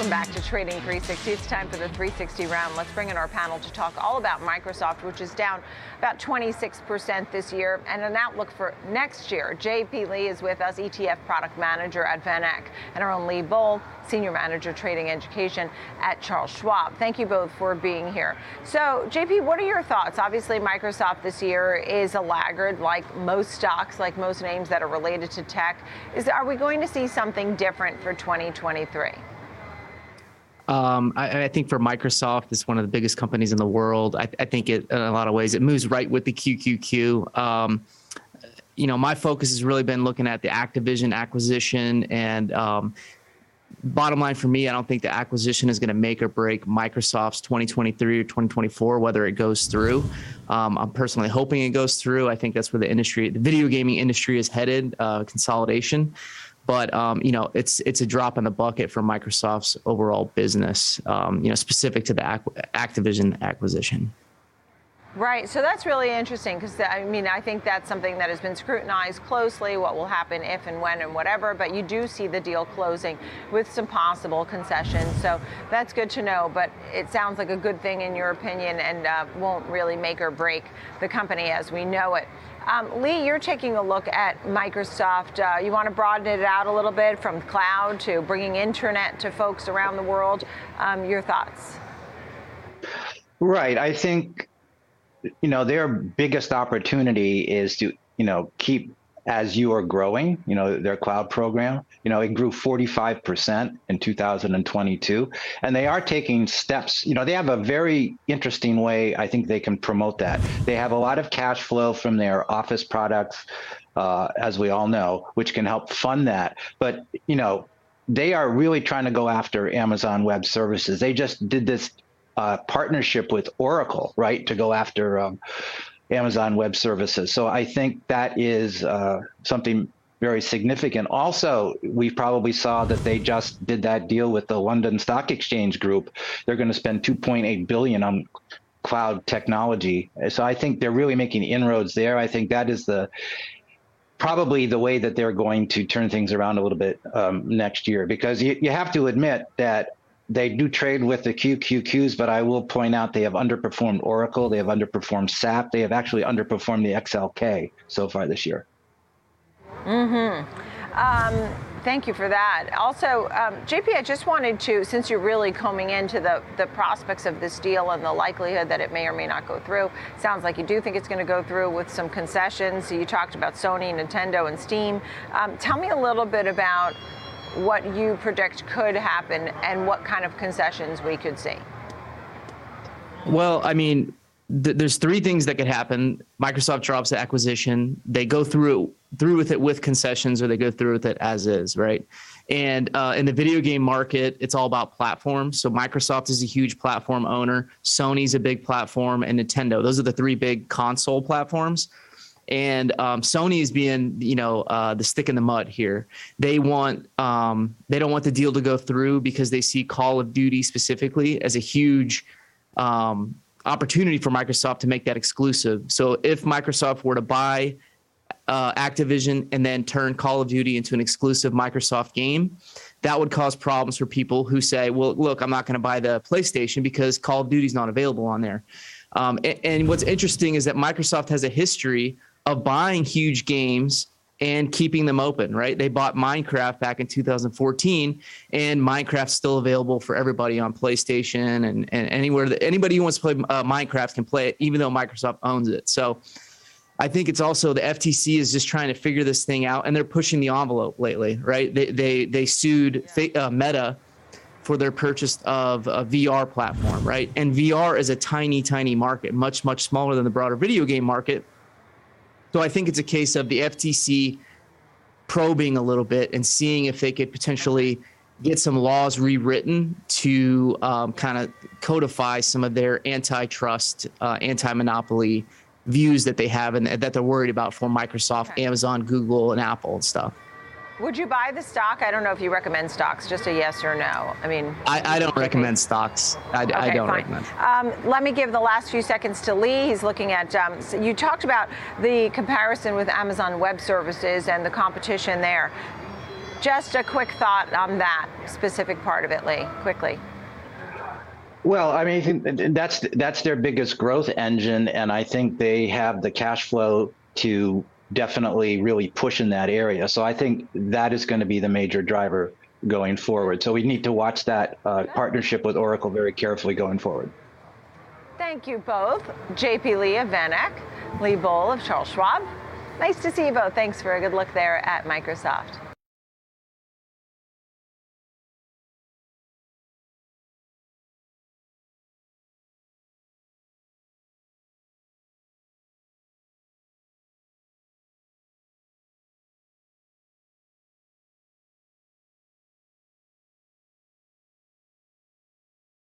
Welcome back to Trading 360. It's time for the 360 round. Let's bring in our panel to talk all about Microsoft, which is down about 26% this year, and an outlook for next year. JP Lee is with us, ETF product manager at VanEck, and our own Lee Bohl, senior manager trading education at Charles Schwab. Thank you both for being here. So, JP, what are your thoughts? Obviously, Microsoft this year is a laggard, like most stocks, like most names that are related to tech. Is are we going to see something different for 2023? Um, I, I, think for Microsoft, it's one of the biggest companies in the world. I, I, think it, in a lot of ways, it moves right with the QQQ. Um, you know, my focus has really been looking at the Activision acquisition and um, bottom line for me, I don't think the acquisition is going to make or break Microsoft's 2023 or 2024, whether it goes through. Um, I'm personally hoping it goes through. I think that's where the industry, the video gaming industry is headed, uh, consolidation but um, you know it's it's a drop in the bucket for Microsoft's overall business. Um, you know, specific to the Activision acquisition. Right. So that's really interesting because I mean I think that's something that has been scrutinized closely. What will happen if and when and whatever. But you do see the deal closing with some possible concessions. So that's good to know. But it sounds like a good thing in your opinion and uh, won't really make or break the company as we know it. Um, Lee, you're taking a look at Microsoft. Uh, you want to broaden it out a little bit from cloud to bringing internet to folks around the world. Um, your thoughts? Right. I think, you know, their biggest opportunity is to, you know, keep as you are growing, you know, their cloud program, you know, it grew 45% in 2022. And they are taking steps, you know, they have a very interesting way I think they can promote that. They have a lot of cash flow from their office products, uh, as we all know, which can help fund that. But, you know, they are really trying to go after Amazon Web Services. They just did this uh, partnership with Oracle, right, to go after um, Amazon Web Services. So I think that is uh, something very significant. Also, we probably saw that they just did that deal with the London Stock Exchange Group. They're going to spend 2.8 billion on cloud technology. So I think they're really making inroads there. I think that is the probably the way that they're going to turn things around a little bit um, next year because you, you have to admit that they do trade with the QQQs, but I will point out they have underperformed Oracle, they have underperformed SAP, they have actually underperformed the XLK so far this year. Mm-hmm. Um, thank you for that. Also, um, JP, I just wanted to, since you're really coming into the, the prospects of this deal and the likelihood that it may or may not go through, sounds like you do think it's going to go through with some concessions. You talked about Sony, Nintendo, and Steam. Um, tell me a little bit about what you predict could happen and what kind of concessions we could see. Well, I mean, th- there's three things that could happen. Microsoft drops the acquisition. They go through through with it with concessions, or they go through with it as is, right? And uh, in the video game market, it's all about platforms. So Microsoft is a huge platform owner. Sony's a big platform, and Nintendo. Those are the three big console platforms and um, Sony is being, you know, uh, the stick in the mud here. They want, um, they don't want the deal to go through because they see Call of Duty specifically as a huge um, opportunity for Microsoft to make that exclusive. So if Microsoft were to buy uh, Activision and then turn Call of Duty into an exclusive Microsoft game, that would cause problems for people who say, "Well, look, I'm not going to buy the PlayStation because Call of Duty is not available on there." Um, and, and, what's interesting is that Microsoft has a history of buying huge games and keeping them open, right? They bought Minecraft back in 2014, and Minecraft's still available for everybody on PlayStation and, and anywhere that anybody who wants to play uh, Minecraft can play it, even though Microsoft owns it. So I think it's also the FTC is just trying to figure this thing out, and they're pushing the envelope lately, right? They they they sued uh, Meta for their purchase of a VR platform, right? And VR is a tiny, tiny market, much much smaller than the broader video game market so I think it's a case of the FTC probing a little bit and seeing if they could potentially get some laws rewritten to um, kind of codify some of their antitrust, uh, anti-monopoly views that they have and that they're worried about for Microsoft, okay. Amazon, Google, and Apple and stuff. Would you buy the stock? I don't know if you recommend stocks, just a yes or no. I mean, I, I don't recommend stocks. I, okay, I don't fine. recommend. Um, let me give the last few seconds to Lee. He's looking at, um, so you talked about the comparison with Amazon Web Services and the competition there. Just a quick thought on that specific part of it, Lee, quickly. Well, I mean, that's that's their biggest growth engine, and I think they have the cash flow to definitely really push in that area. So I think that is going to be the major driver going forward. So we need to watch that uh, partnership with Oracle very carefully going forward. Thank you both, JP Lee of VanEck, Lee Bohl of Charles Schwab. Nice to see you both. Thanks for a good look there at Microsoft.